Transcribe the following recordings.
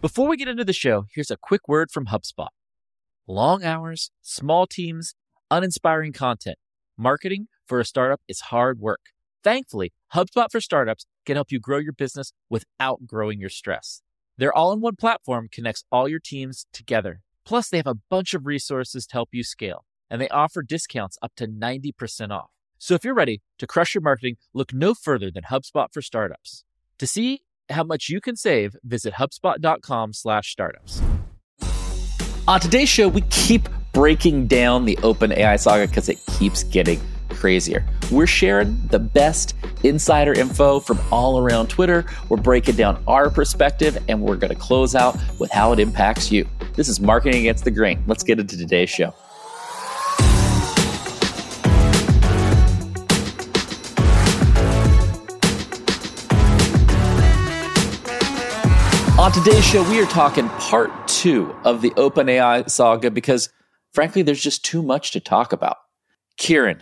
Before we get into the show, here's a quick word from HubSpot. Long hours, small teams, uninspiring content. Marketing for a startup is hard work. Thankfully, HubSpot for Startups can help you grow your business without growing your stress. Their all in one platform connects all your teams together. Plus, they have a bunch of resources to help you scale, and they offer discounts up to 90% off. So if you're ready to crush your marketing, look no further than HubSpot for Startups. To see how much you can save, visit HubSpot.com slash startups. On today's show, we keep breaking down the OpenAI saga because it keeps getting crazier. We're sharing the best insider info from all around Twitter. We're breaking down our perspective, and we're going to close out with how it impacts you. This is Marketing Against the Grain. Let's get into today's show. On today's show, we are talking part two of the OpenAI saga because, frankly, there's just too much to talk about. Kieran,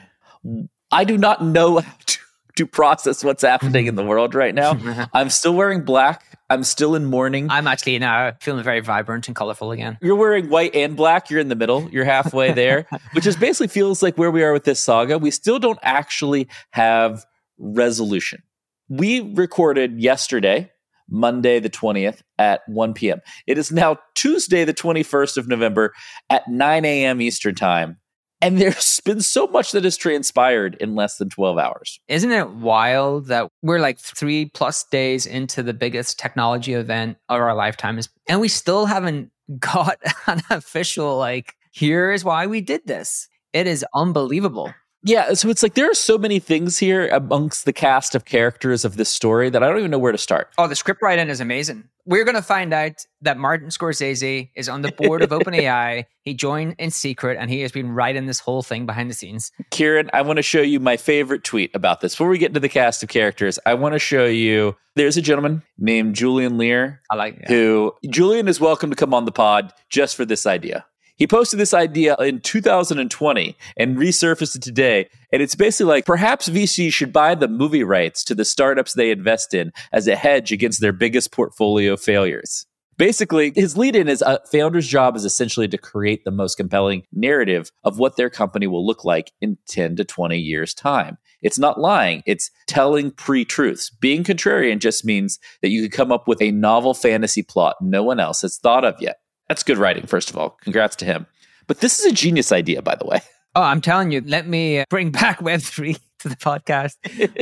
I do not know how to, to process what's happening in the world right now. I'm still wearing black. I'm still in mourning. I'm actually now feeling very vibrant and colorful again. You're wearing white and black. You're in the middle. You're halfway there, which is basically feels like where we are with this saga. We still don't actually have resolution. We recorded yesterday Monday the 20th at 1 p.m. It is now Tuesday the 21st of November at 9 a.m. Eastern Time. And there's been so much that has transpired in less than 12 hours. Isn't it wild that we're like three plus days into the biggest technology event of our lifetimes and we still haven't got an official, like, here's why we did this? It is unbelievable. Yeah, so it's like there are so many things here amongst the cast of characters of this story that I don't even know where to start. Oh, the script writing is amazing. We're going to find out that Martin Scorsese is on the board of OpenAI. He joined in secret and he has been writing this whole thing behind the scenes. Kieran, I want to show you my favorite tweet about this. Before we get into the cast of characters, I want to show you there's a gentleman named Julian Lehr. I like yeah. who Julian is welcome to come on the pod just for this idea. He posted this idea in 2020 and resurfaced it today. And it's basically like perhaps VC should buy the movie rights to the startups they invest in as a hedge against their biggest portfolio failures. Basically, his lead in is a founder's job is essentially to create the most compelling narrative of what their company will look like in 10 to 20 years' time. It's not lying, it's telling pre truths. Being contrarian just means that you could come up with a novel fantasy plot no one else has thought of yet. That's good writing, first of all. Congrats to him. But this is a genius idea, by the way. Oh, I'm telling you, let me uh, bring back Web3 to the podcast.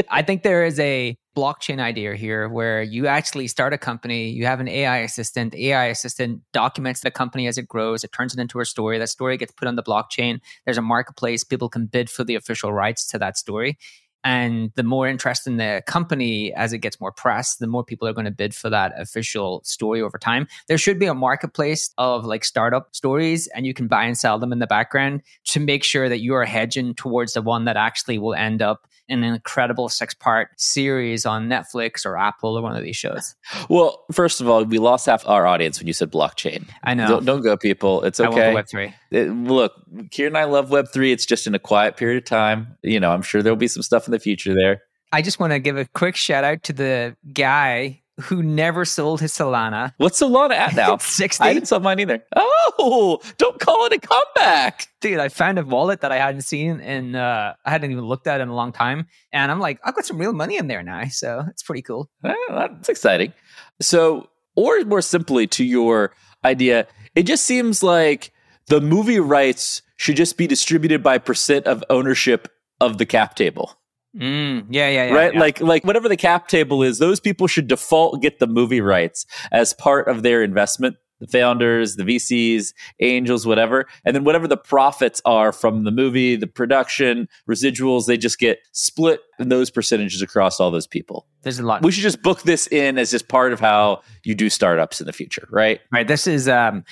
I think there is a blockchain idea here where you actually start a company, you have an AI assistant, AI assistant documents the company as it grows, it turns it into a story. That story gets put on the blockchain. There's a marketplace, people can bid for the official rights to that story. And the more interest in the company as it gets more press, the more people are going to bid for that official story over time. There should be a marketplace of like startup stories, and you can buy and sell them in the background to make sure that you are hedging towards the one that actually will end up an incredible six part series on Netflix or Apple or one of these shows. Well, first of all, we lost half our audience when you said blockchain. I know. Don't, don't go, people. It's okay. Web3. It, look, Kieran and I love Web3. It's just in a quiet period of time. You know, I'm sure there'll be some stuff in the future there. I just want to give a quick shout out to the guy who never sold his Solana. What's Solana at now? 60. I didn't sell mine either. Oh, don't call it a comeback. Dude, I found a wallet that I hadn't seen and uh, I hadn't even looked at in a long time. And I'm like, I've got some real money in there now. So it's pretty cool. Eh, that's exciting. So, or more simply to your idea, it just seems like the movie rights should just be distributed by percent of ownership of the cap table. Mm, yeah, yeah, yeah. Right? yeah. Like like whatever the cap table is, those people should default get the movie rights as part of their investment. The founders, the VCs, angels, whatever. And then whatever the profits are from the movie, the production, residuals, they just get split in those percentages across all those people. There's a lot. We should just book this in as just part of how you do startups in the future, right? Right. This is um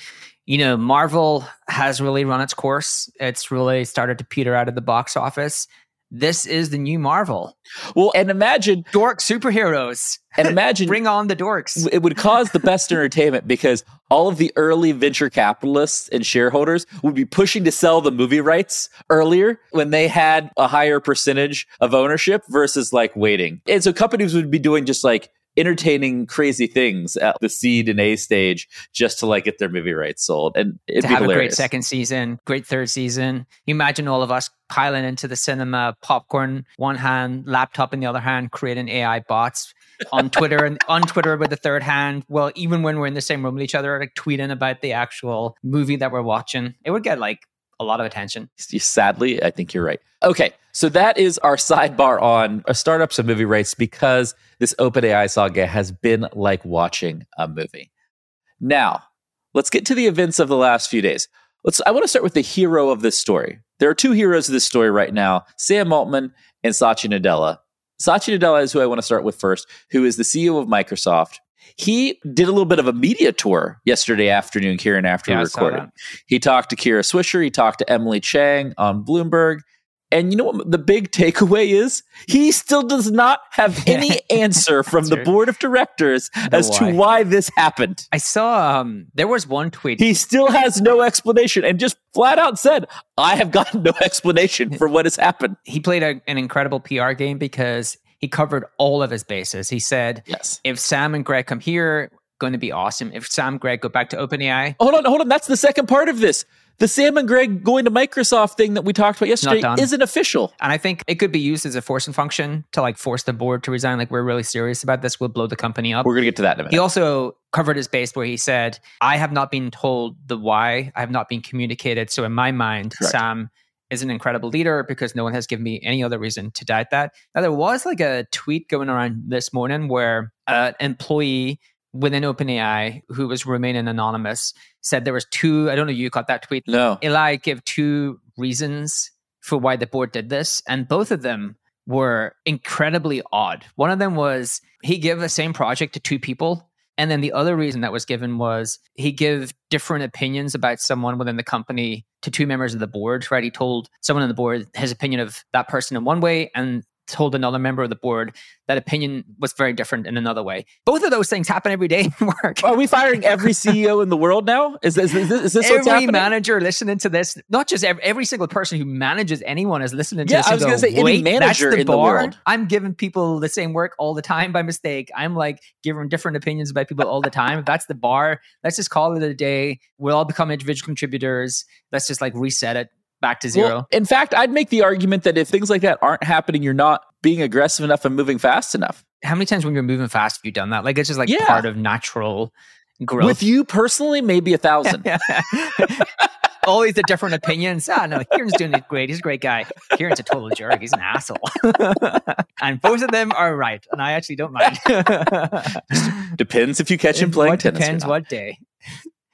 you know, Marvel has really run its course. It's really started to peter out of the box office this is the new Marvel. Well, and imagine dork superheroes. And imagine bring on the dorks. It would cause the best entertainment because all of the early venture capitalists and shareholders would be pushing to sell the movie rights earlier when they had a higher percentage of ownership versus like waiting. And so companies would be doing just like entertaining crazy things at the seed and A stage just to like get their movie rights sold. And to have hilarious. a great second season, great third season. You imagine all of us piling into the cinema, popcorn one hand, laptop in the other hand, creating AI bots on Twitter and on Twitter with the third hand. Well, even when we're in the same room with each other, like tweeting about the actual movie that we're watching, it would get like a lot of attention. Sadly, I think you're right. Okay, so that is our sidebar on uh, startups and movie rights because this OpenAI saga has been like watching a movie. Now, let's get to the events of the last few days. Let's. I want to start with the hero of this story. There are two heroes of this story right now: Sam Altman and Satya Nadella. Satya Nadella is who I want to start with first, who is the CEO of Microsoft. He did a little bit of a media tour yesterday afternoon, Kieran, after yeah, we recorded. He talked to Kara Swisher, he talked to Emily Chang on Bloomberg. And you know what the big takeaway is? He still does not have any answer from the board of directors as why. to why this happened. I saw um, there was one tweet. He still has no explanation and just flat out said, I have gotten no explanation for what has happened. He played a, an incredible PR game because he covered all of his bases. He said, yes. if Sam and Greg come here, going to be awesome. If Sam and Greg go back to OpenAI. Hold on, hold on. That's the second part of this the Sam and Greg going to Microsoft thing that we talked about yesterday isn't official. And I think it could be used as a forcing function to like force the board to resign. Like, we're really serious about this. We'll blow the company up. We're going to get to that in a minute. He also covered his base where he said, I have not been told the why. I have not been communicated. So, in my mind, Correct. Sam is an incredible leader because no one has given me any other reason to doubt that. Now, there was like a tweet going around this morning where an employee within OpenAI who was remaining anonymous said there was two. I don't know. You got that tweet? No. Eli gave two reasons for why the board did this, and both of them were incredibly odd. One of them was he gave the same project to two people. And then the other reason that was given was he gave different opinions about someone within the company to two members of the board, right? He told someone on the board his opinion of that person in one way and told another member of the board that opinion was very different in another way. Both of those things happen every day in work. Are we firing every CEO in the world now? Is, is, is this, is this every manager listening to this? Not just every, every, single person who manages anyone is listening to yeah, this. I was going to say any manager the in bar. the world. I'm giving people the same work all the time by mistake. I'm like giving different opinions about people all the time. If that's the bar, let's just call it a day. We'll all become individual contributors. Let's just like reset it back to zero. Well, in fact, I'd make the argument that if things like that aren't happening, you're not being aggressive enough and moving fast enough. How many times when you're moving fast have you done that? Like it's just like yeah. part of natural growth. With you personally, maybe a thousand. Always the different opinions. Ah, no, Kieran's doing it great. He's a great guy. Kieran's a total jerk. He's an asshole. and both of them are right. And I actually don't mind. depends if you catch him playing what tennis. Depends what day.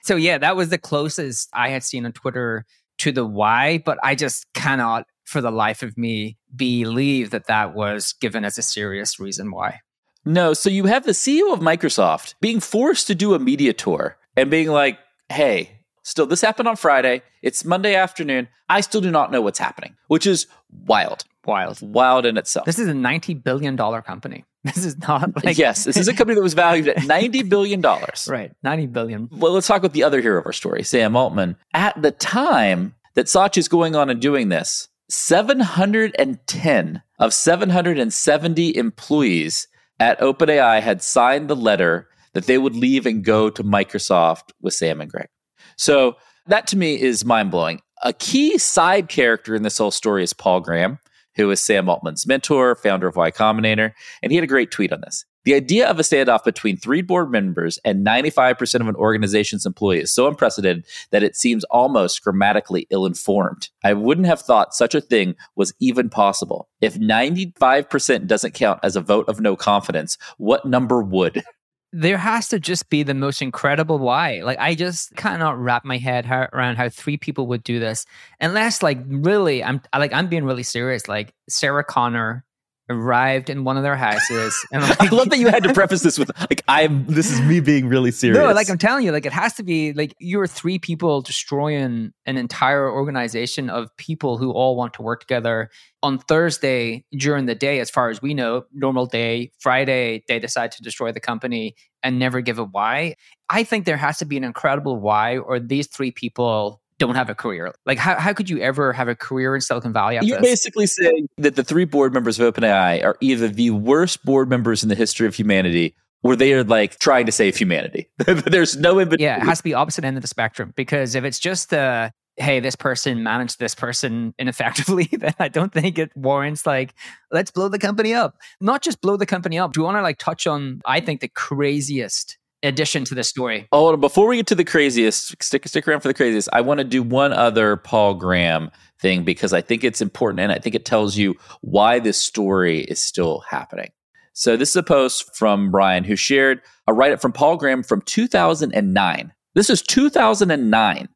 So yeah, that was the closest I had seen on Twitter to the why, but I just cannot for the life of me believe that that was given as a serious reason why. No, so you have the CEO of Microsoft being forced to do a media tour and being like, hey, still, this happened on Friday. It's Monday afternoon. I still do not know what's happening, which is wild. Wild. Wild in itself. This is a $90 billion company. This is not like. yes, this is a company that was valued at $90 billion. right. 90 billion. Well, let's talk about the other hero of our story, Sam Altman. At the time that Satya is going on and doing this, 710 of 770 employees at OpenAI had signed the letter that they would leave and go to Microsoft with Sam and Greg. So that to me is mind blowing. A key side character in this whole story is Paul Graham who is Sam Altman's mentor, founder of Y Combinator, and he had a great tweet on this. The idea of a standoff between three board members and 95% of an organization's employees is so unprecedented that it seems almost grammatically ill informed. I wouldn't have thought such a thing was even possible. If 95% doesn't count as a vote of no confidence, what number would? there has to just be the most incredible why. Like I just cannot wrap my head around how three people would do this, unless like really, I'm like I'm being really serious. Like Sarah Connor arrived in one of their houses. And like, I love that you had to preface this with like I'm. This is me being really serious. No, like I'm telling you, like it has to be like you're three people destroying an entire organization of people who all want to work together. On Thursday during the day, as far as we know, normal day. Friday, they decide to destroy the company and never give a why. I think there has to be an incredible why, or these three people don't have a career. Like, how, how could you ever have a career in Silicon Valley? You're this? basically saying that the three board members of OpenAI are either the worst board members in the history of humanity where they are like trying to save humanity. There's no in Yeah, it has to be opposite end of the spectrum because if it's just the hey, this person managed this person ineffectively, then I don't think it warrants like, let's blow the company up. Not just blow the company up. Do you want to like touch on, I think, the craziest addition to the story? Oh, before we get to the craziest, stick stick around for the craziest. I want to do one other Paul Graham thing because I think it's important and I think it tells you why this story is still happening. So this is a post from Brian who shared a write up from Paul Graham from 2009. This is 2009.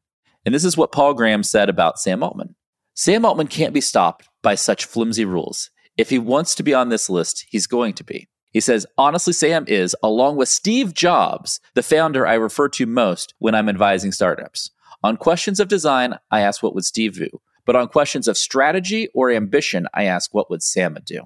And this is what Paul Graham said about Sam Altman. Sam Altman can't be stopped by such flimsy rules. If he wants to be on this list, he's going to be. He says, honestly, Sam is, along with Steve Jobs, the founder I refer to most when I'm advising startups. On questions of design, I ask what would Steve do? But on questions of strategy or ambition, I ask what would Sama do?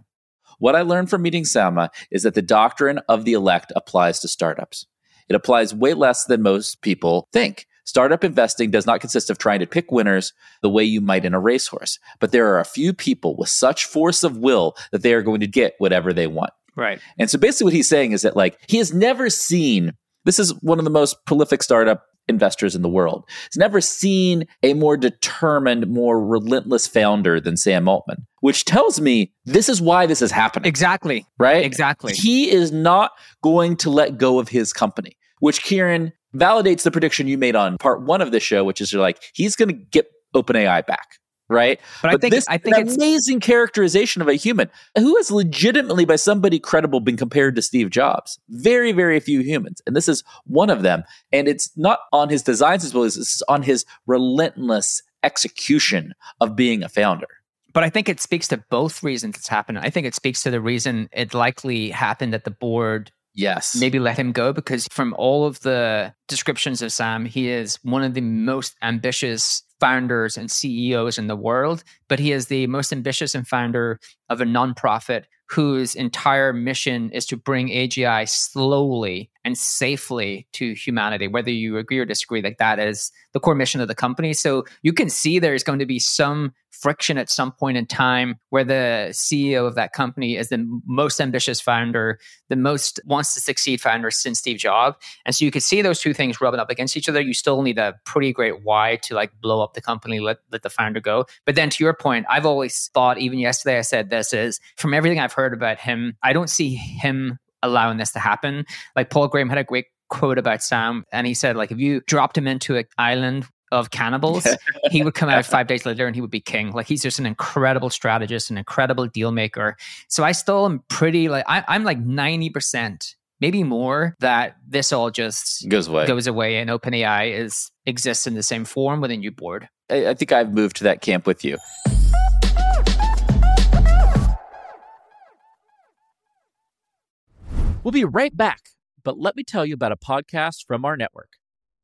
What I learned from meeting Sama is that the doctrine of the elect applies to startups. It applies way less than most people think. Startup investing does not consist of trying to pick winners the way you might in a racehorse, but there are a few people with such force of will that they are going to get whatever they want. Right. And so basically what he's saying is that like he has never seen this is one of the most prolific startup investors in the world. He's never seen a more determined, more relentless founder than Sam Altman, which tells me this is why this is happening. Exactly. Right? Exactly. He is not going to let go of his company, which Kieran validates the prediction you made on part one of the show, which is you're like, he's going to get OpenAI back. Right. But, I think, this I think an amazing characterization of a human who has legitimately, by somebody credible, been compared to Steve Jobs. Very, very few humans. And this is one of them. And it's not on his designs as well as it's on his relentless execution of being a founder. But I think it speaks to both reasons it's happened. I think it speaks to the reason it likely happened that the board Yes. maybe let him go because from all of the descriptions of Sam, he is one of the most ambitious founders and CEOs in the world, but he is the most ambitious and founder of a nonprofit whose entire mission is to bring AGI slowly and safely to humanity. Whether you agree or disagree, like that is the core mission of the company. So you can see there's going to be some friction at some point in time where the CEO of that company is the most ambitious founder, the most wants to succeed founder since Steve Jobs. And so you could see those two things rubbing up against each other. You still need a pretty great why to like blow up the company, let, let the founder go. But then to your point, I've always thought, even yesterday I said this is from everything I've heard about him, I don't see him allowing this to happen. Like Paul Graham had a great quote about Sam, and he said, like, if you dropped him into an island of cannibals, he would come out five days later and he would be king. Like he's just an incredible strategist, an incredible deal maker. So I still am pretty like I, I'm like ninety percent, maybe more, that this all just goes away. Goes away, and OpenAI is exists in the same form with a new board. I, I think I've moved to that camp with you. We'll be right back, but let me tell you about a podcast from our network.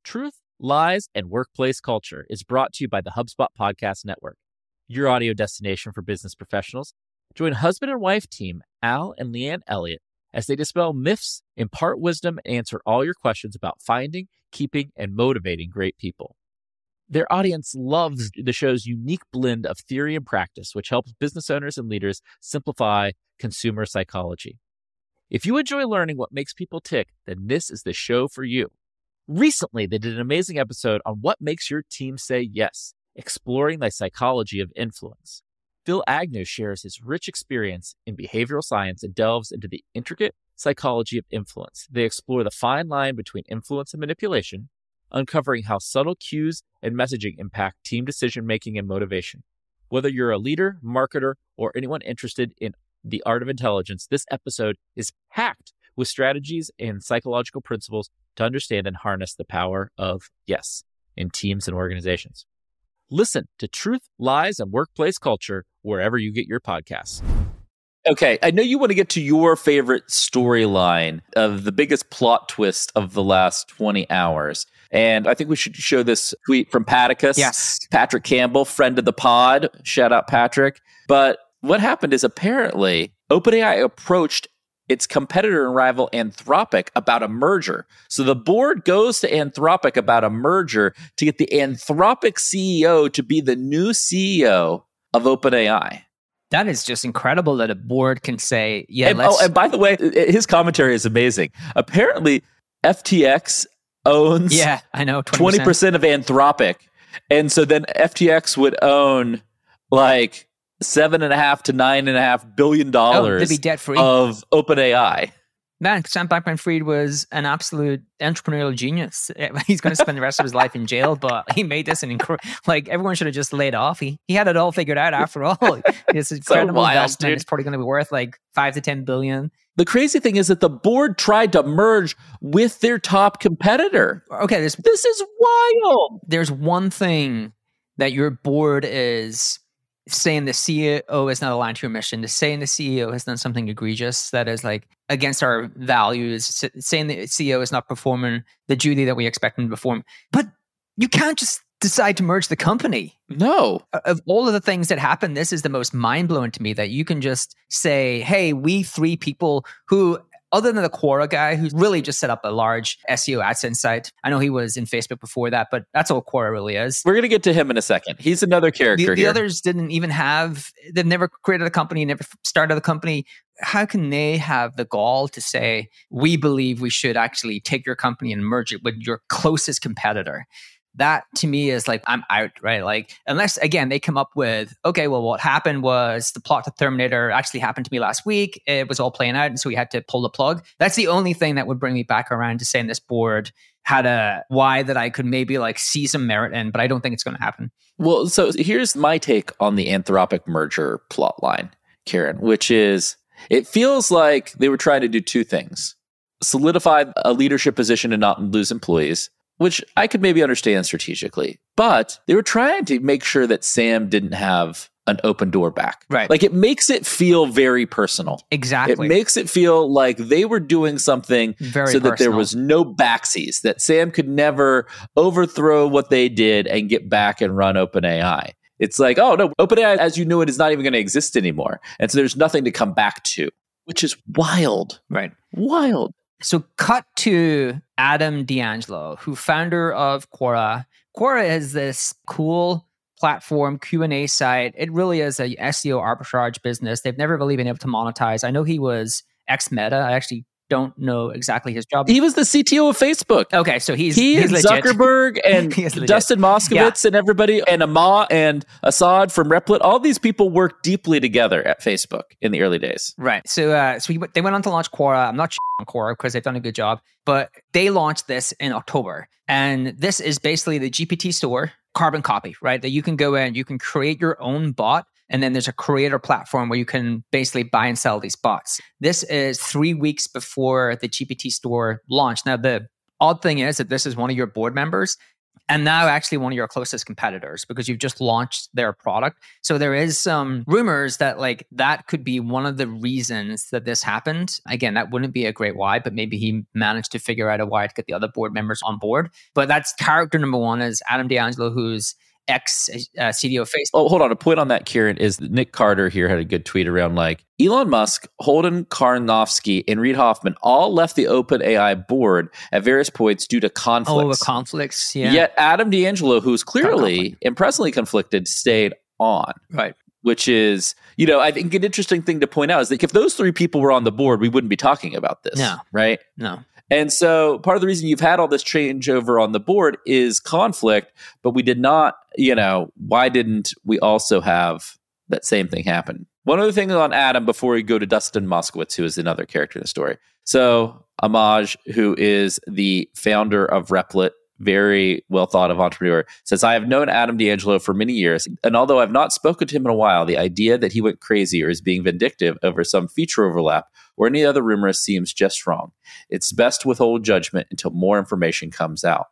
Truth, Lies, and Workplace Culture is brought to you by the HubSpot Podcast Network, your audio destination for business professionals. Join husband and wife team Al and Leanne Elliott as they dispel myths, impart wisdom, and answer all your questions about finding, keeping, and motivating great people. Their audience loves the show's unique blend of theory and practice, which helps business owners and leaders simplify consumer psychology. If you enjoy learning what makes people tick, then this is the show for you. Recently, they did an amazing episode on what makes your team say yes, exploring the psychology of influence. Phil Agnew shares his rich experience in behavioral science and delves into the intricate psychology of influence. They explore the fine line between influence and manipulation, uncovering how subtle cues and messaging impact team decision making and motivation. Whether you're a leader, marketer, or anyone interested in the Art of Intelligence, this episode is packed with strategies and psychological principles to understand and harness the power of yes in teams and organizations. Listen to Truth, Lies, and Workplace Culture wherever you get your podcasts. Okay, I know you want to get to your favorite storyline of the biggest plot twist of the last 20 hours. And I think we should show this tweet from Patticus. Yes. Patrick Campbell, friend of the pod. Shout out, Patrick. But what happened is apparently OpenAI approached its competitor and rival Anthropic about a merger. So the board goes to Anthropic about a merger to get the Anthropic CEO to be the new CEO of OpenAI. That is just incredible that a board can say, yeah, and, oh, let's. oh, and by the way, his commentary is amazing. Apparently, FTX owns yeah, I know. 20 percent of Anthropic, and so then FTX would own like seven and a half to nine and a half billion dollars they'd be debt free. of OpenAI. Man, Sam Bankman Fried was an absolute entrepreneurial genius. He's going to spend the rest of his life in jail, but he made this an incredible. Like everyone should have just laid off. He he had it all figured out after all. This incredible wild, investment. dude. It's probably going to be worth like five to ten billion. The crazy thing is that the board tried to merge with their top competitor. Okay, there's This is wild. there's one thing that your board is saying the CEO is not aligned to your mission, to saying the CEO has done something egregious that is like against our values, saying the CEO is not performing the duty that we expect him to perform. But you can't just decide to merge the company. No. Of all of the things that happen, this is the most mind blowing to me that you can just say, hey, we three people who other than the Quora guy who's really just set up a large SEO AdSense site. I know he was in Facebook before that, but that's all Quora really is. We're going to get to him in a second. He's another character The, the others didn't even have, they've never created a company, never started a company. How can they have the gall to say, we believe we should actually take your company and merge it with your closest competitor? That to me is like, I'm out, right? Like, unless again, they come up with, okay, well, what happened was the plot to Terminator actually happened to me last week. It was all playing out. And so we had to pull the plug. That's the only thing that would bring me back around to saying this board had a why that I could maybe like see some merit in, but I don't think it's going to happen. Well, so here's my take on the Anthropic merger plot line, Kieran, which is it feels like they were trying to do two things solidify a leadership position and not lose employees, which I could maybe understand strategically, but they were trying to make sure that Sam didn't have an open door back. Right. Like it makes it feel very personal. Exactly. It makes it feel like they were doing something Very so that there was no backsies, that Sam could never overthrow what they did and get back and run OpenAI. It's like, oh no, OpenAI as you knew it is not even going to exist anymore. And so there's nothing to come back to, which is wild. right. Wild. So cut to Adam D'Angelo, who founder of Quora. Quora is this cool platform Q&A site. It really is a SEO arbitrage business. They've never really been able to monetize. I know he was ex-Meta. I actually don't know exactly his job. He was the CTO of Facebook. okay, so he's he he's and legit. Zuckerberg and He is legit. Dustin Moskovitz and everybody and Ama and Assad from Replit, all these people worked deeply together at Facebook in the early days. Right. So, uh, so he, they went on to launch Quora. I'm not on Quora because they've done a good job, but they launched this in October, and this is basically the GPT store carbon copy, right? That you can go in, you can create your own bot, and then there's a creator platform where you can basically buy and sell these bots. This is three weeks before the GPT store launched. Now, the odd thing is that this is one of your board members. And now, actually, one of your closest competitors because you've just launched their product. So there is some rumors that like that could be one of the reasons that this happened. Again, that wouldn't be a great why, but maybe he managed to figure out a why to get the other board members on board. But that's character number one is Adam D'Angelo, who's ex uh, CTO of Facebook. Oh, hold on. A point on that, Kieran, is that Nic Carter here had a good tweet around like Elon Musk, Holden Karnofsky, and Reid Hoffman all left the OpenAI board at various points due to conflicts. Oh, the conflicts. Yeah. Yet Adam D'Angelo, who's clearly impressively conflicted, stayed on. Right. Which is, you know, I think an interesting thing to point out is that if those three people were on the board, we wouldn't be talking about this. No. Right. No. And so part of the reason you've had all this changeover on the board is conflict, but we did not, you know, why didn't we also have that same thing happen? One other thing on Adam before we go to Dustin Moskovitz, who is another character in the story. So Amjad, who is the founder of Replit, very well thought of entrepreneur, says, I have known Adam D'Angelo for many years, and although I've not spoken to him in a while, the idea that he went crazy or is being vindictive over some feature overlap or any other rumor seems just wrong. It's best to withhold judgment until more information comes out.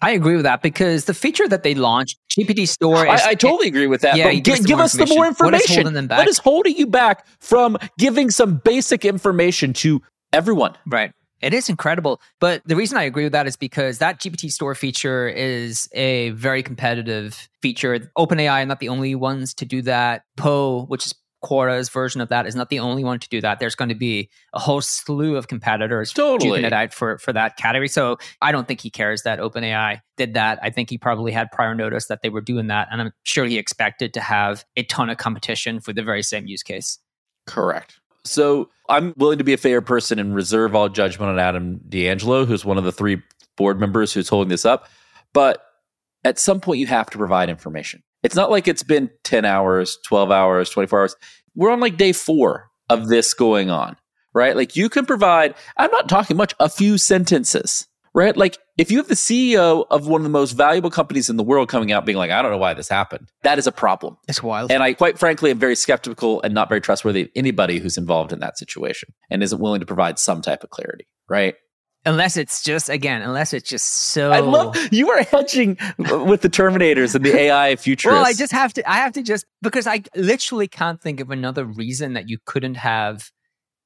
I agree with that because the feature that they launched, GPT Store, is, I, I totally agree with that. Yeah, but give us give, us the more information. What is holding them back? What is holding you back from giving some basic information to everyone? Right. It is incredible. But the reason I agree with that is because that GPT store feature is a very competitive feature. OpenAI are not the only ones to do that. Poe, which is Quora's version of that is not the only one to do that. There's going to be a whole slew of competitors totally. it out for, for that category. So I don't think he cares that OpenAI did that. I think he probably had prior notice that they were doing that. And I'm sure he expected to have a ton of competition for the very same use case. Correct. So I'm willing to be a fair person and reserve all judgment on Adam D'Angelo, who's one of the three board members who's holding this up. But at some point, you have to provide information. It's not like it's been 10 hours, 12 hours, 24 hours. We're on like day four of this going on, right? Like you can provide, I'm not talking much, a few sentences, right? Like if you have the CEO of one of the most valuable companies in the world coming out being like, I don't know why this happened, that is a problem. It's wild. And I quite frankly am very skeptical and not very trustworthy of anybody who's involved in that situation and isn't willing to provide some type of clarity, right? unless it's just again unless it's just so i love you are hedging with the terminators and the ai futurists well i just have to i have to just because i literally can't think of another reason that you couldn't have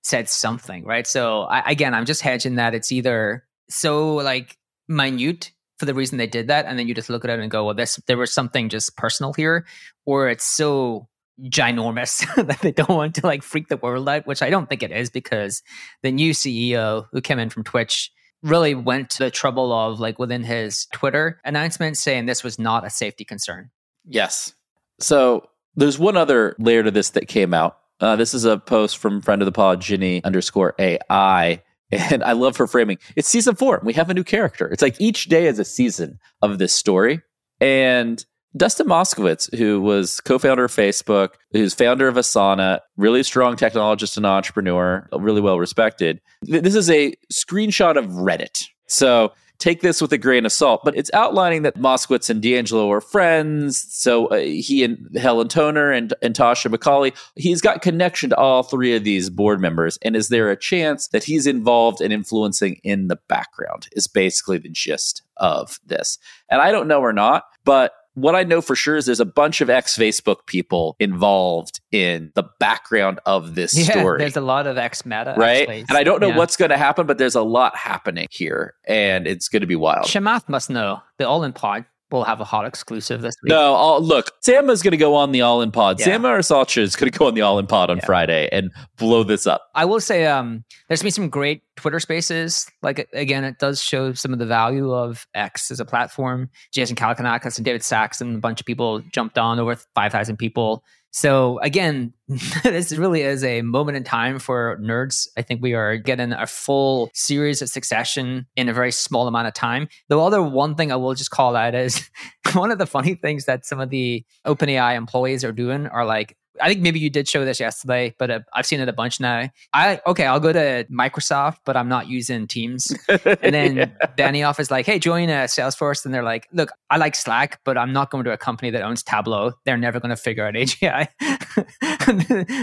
said something right so I, again i'm just hedging that it's either so like minute for the reason they did that and then you just look at it and go well this there was something just personal here or it's so ginormous that they don't want to like freak the world out, which I don't think it is because the new CEO who came in from Twitch really went to the trouble of like within his Twitter announcement saying this was not a safety concern. Yes. So there's one other layer to this that came out. Uh, this is a post from friend of the pod, Ginny underscore AI. And I love her framing. It's season four. We have a new character. It's like each day is a season of this story. And Dustin Moskovitz, who was co-founder of Facebook, who's founder of Asana, really strong technologist and entrepreneur, really well respected. This is a screenshot of Reddit. So take this with a grain of salt, but it's outlining that Moskovitz and D'Angelo are friends. So uh, he and Helen Toner and, and Tasha McCauley, he's got connection to all three of these board members. And is there a chance that he's involved and in influencing in the background? Is basically the gist of this. And I don't know or not, but what I know for sure is there's a bunch of ex Facebook people involved in the background of this yeah, story. There's a lot of ex meta, right? Actually. And I don't know yeah. what's going to happen, but there's a lot happening here, and it's going to be wild. Chamath must know the All In Pod will have a hot exclusive this week. No, I'll, look, Sam is going to go on the All In Pod. Yeah. Sam Arsacha is going to go on the All In Pod on Yeah. Friday and blow this up. I will say, um, there's been some great Twitter spaces. Like again, it does show some of the value of X as a platform. Jason Calacanis and David Sacks and a bunch of people jumped on over five thousand people. So again, this really is a moment in time for nerds. I think we are getting a full series of succession in a very small amount of time. The other one thing I will just call out is one of the funny things that some of the OpenAI employees are doing are like I think maybe you did show this yesterday, but uh, I've seen it a bunch now. I okay, I'll go to Microsoft, but I'm not using Teams. And then Yeah. Benioff is like, "Hey, join uh, Salesforce." And they're like, "Look, I like Slack, but I'm not going to a company that owns Tableau. They're never going to figure out AGI."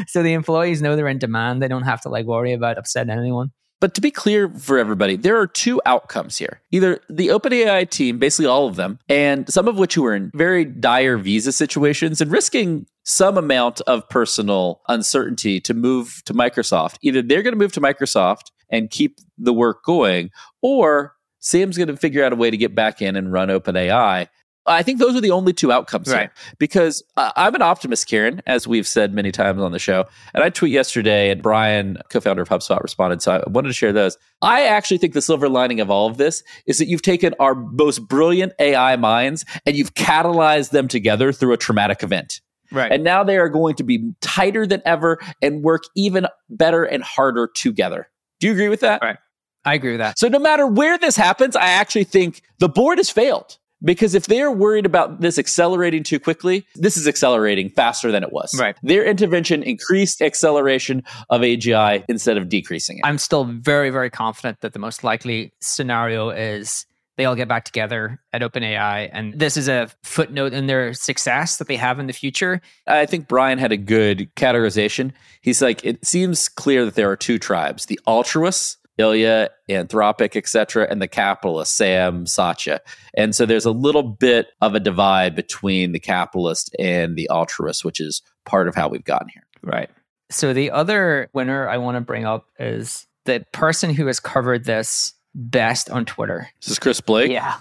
so the employees know they're in demand. They don't have to like worry about upsetting anyone. But to be clear for everybody, there are two outcomes here. Either the OpenAI team, basically all of them, and some of which who are in very dire visa situations and risking some amount of personal uncertainty to move to Microsoft. Either they're going to move to Microsoft and keep the work going, or Sam's going to figure out a way to get back in and run OpenAI. I think those are the only two outcomes Right. here because uh, I'm an optimist, Kieran, as we've said many times on the show. And I tweet yesterday, and Brian, co-founder of HubSpot, responded. So I wanted to share those. I actually think the silver lining of all of this is that you've taken our most brilliant AI minds and you've catalyzed them together through a traumatic event. Right. And now they are going to be tighter than ever and work even better and harder together. Do you agree with that? Right. I agree with that. So no matter where this happens, I actually think the board has failed. Because if they're worried about this accelerating too quickly, this is accelerating faster than it was. Right. Their intervention increased acceleration of AGI instead of decreasing it. I'm still very, very confident that the most likely scenario is they all get back together at OpenAI. And this is a footnote in their success that they have in the future. I think Brian had a good categorization. He's like, it seems clear that there are two tribes: the altruists, Ilya, Anthropic, etc., and the capitalists, Sam, Satya. And so there's a little bit of a divide between the capitalist and the altruist, which is part of how we've gotten here. Right. So the other winner I want to bring up is the person who has covered this best on Twitter. This is Chris Bakke. Yeah.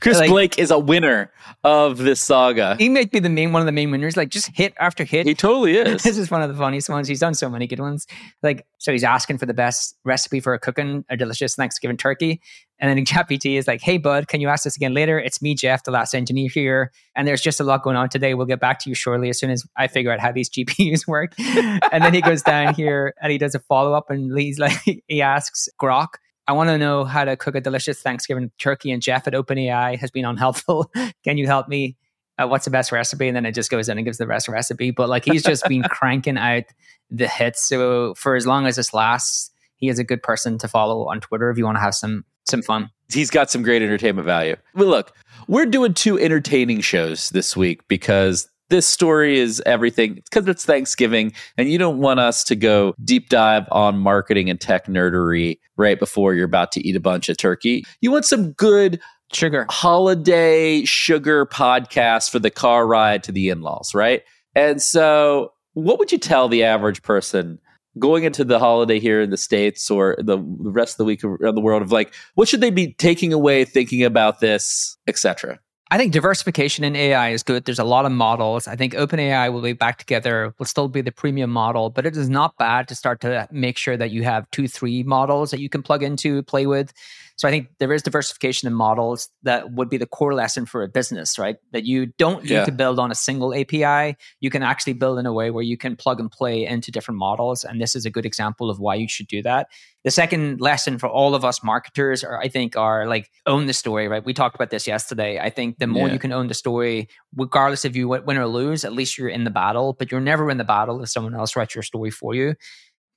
Chris Like- Bakke is a winner of this saga. He might be the main one of the main winners. Like just hit after hit. He totally is. this is one of the funniest ones. He's done so many good ones. Like, so he's asking for the best recipe for a cooking a delicious Thanksgiving turkey. And then ChatGPT is like, hey, bud, can you ask this again later? It's me, Jeff, the last engineer here. And there's just a lot going on today. We'll get back to you shortly as soon as I figure out how these GPUs work. and then he goes down here and he does a follow up and he's like, he asks Grok, I want to know how to cook a delicious Thanksgiving turkey. And Jeff at OpenAI has been unhelpful. Can you help me? Uh, what's the best recipe? And then it just goes in and gives the best recipe. But like he's just been cranking out the hits. So for as long as this lasts, he is a good person to follow on Twitter if you want to have some some fun. He's got some great entertainment value. But look, we're doing two entertaining shows this week because this story is everything because it's Thanksgiving and you don't want us to go deep dive on marketing and tech nerdery right before you're about to eat a bunch of turkey. You want some good Sugar. holiday sugar podcast for the car ride to the in-laws, right? And so, what would you tell the average person going into the holiday here in the states or the, rest of the week around the world of like what should they be taking away thinking about this, etc. I think diversification in AI is good. There's a lot of models. I think OpenAI will be back together, will still be the premium model, but it is not bad to start to make sure that you have two, three models that you can plug into, play with. So I think there is diversification in models that would be the core lesson for a business, right? That you don't need Yeah. to build on a single API. You can actually build in a way where you can plug and play into different models. And this is a good example of why you should do that. The second lesson for all of us marketers are, I think, are like own the story, right? We talked about this yesterday. I think the more Yeah. you can own the story, regardless if you win win or lose, at least you're in the battle, but you're never in the battle if someone else writes your story for you.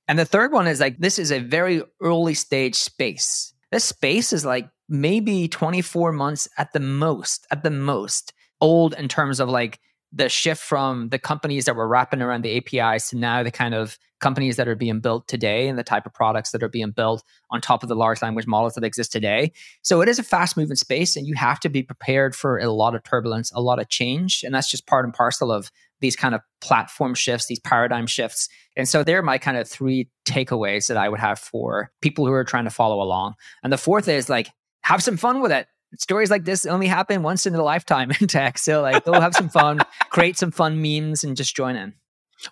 And the third one is like, this is a very early stage space. This space is like maybe 24 months at the most, at the most old in terms of like the shift from the companies that were wrapping around the APIs to now the kind of companies that are being built today and the type of products that are being built on top of the large language models that exist today. So it is a fast moving space and you have to be prepared for a lot of turbulence, a lot of change. And that's just part and parcel of these kind of platform shifts, these paradigm shifts. And so they're my kind of three takeaways that I would have for people who are trying to follow along. And the fourth is like, have some fun with it. Stories like this only happen once in a lifetime in tech. So like go have some fun, create some fun memes and just join in.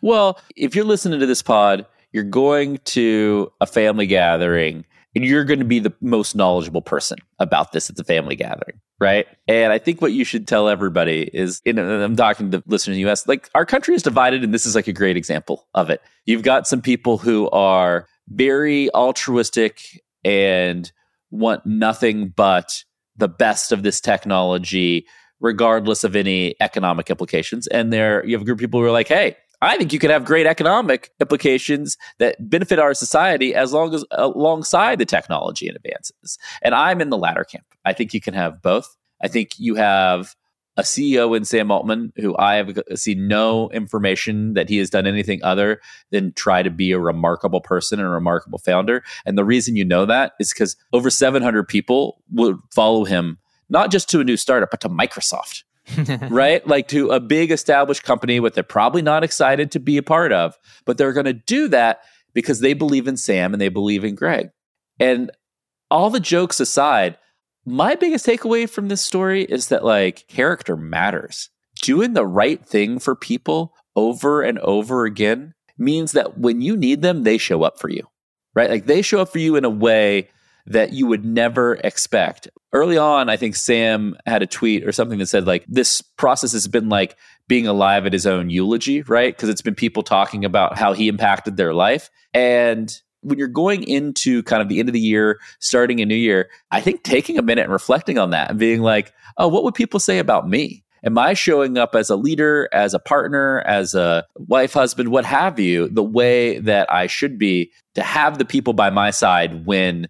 Well, if you're listening to this pod, you're going to a family gathering and you're going to be the most knowledgeable person about this at the family gathering, right? And I think what you should tell everybody is, and I'm talking to listeners in the US, like our country is divided, and this is like a great example of it. You've got some people who are very altruistic and want nothing but the best of this technology, regardless of any economic implications. And there you have a group of people who are like, hey, I think you could have great economic implications that benefit our society as long as alongside the technology and advances. And I'm in the latter camp. I think you can have both. I think you have a CEO in Sam Altman who I have seen no information that he has done anything other than try to be a remarkable person and a remarkable founder. And the reason you know that is because over 700 people would follow him, not just to a new startup, but to Microsoft right? Like to a big established company what they're probably not excited to be a part of, but they're going to do that because they believe in Sam and they believe in Greg. And all the jokes aside, my biggest takeaway from this story is that like character matters. Doing the right thing for people over and over again means that when you need them, they show up for you, right? Like they show up for you in a way that you would never expect. Early on, I think Sam had a tweet or something that said, like, this process has been like being alive at his own eulogy, right? Because it's been people talking about how he impacted their life. And when you're going into kind of the end of the year, starting a new year, I think taking a minute and reflecting on that and being like, oh, what would people say about me? Am I showing up as a leader, as a partner, as a wife, husband, what have you, the way that I should be to have the people by my side when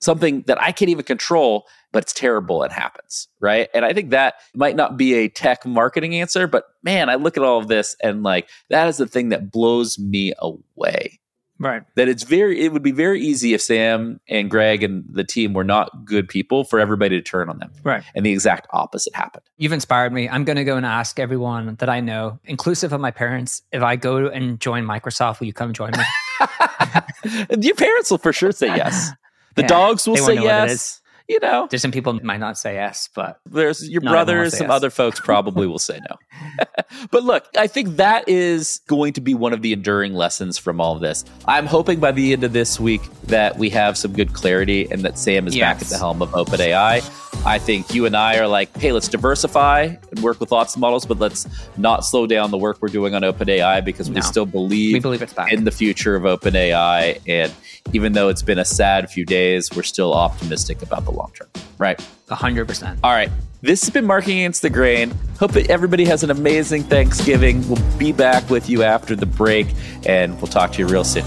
something that I can't even control, but it's terrible it happens, right? And I think that might not be a tech marketing answer, but man, I look at all of this and like that is the thing that blows me away. Right. That it's very, it would be very easy if Sam and Greg and the team were not good people for everybody to turn on them. Right. And the exact opposite happened. You've inspired me. I'm going to go and ask everyone that I know, inclusive of my parents, if I go and join Microsoft, will you come join me? Your parents will for sure say yes. The Yeah, dogs will say wanna know what it yes. You know, there's some people might not say yes, but there's your brothers, some yes. other folks probably will say no. but look, I think that is going to be one of the enduring lessons from all of this. I'm hoping by the end of this week that we have some good clarity and that Sam is yes. back at the helm of OpenAI. I think you and I are like, hey, let's diversify and work with lots of models, but let's not slow down the work we're doing on OpenAI because we still believe, we believe it's back. in the future of OpenAI. And even though it's been a sad few days, we're still optimistic about the long term. Right. 100%. All right. This has been Marketing Against the Grain. Hope that everybody has an amazing Thanksgiving. We'll be back with you after the break, and we'll talk to you real soon.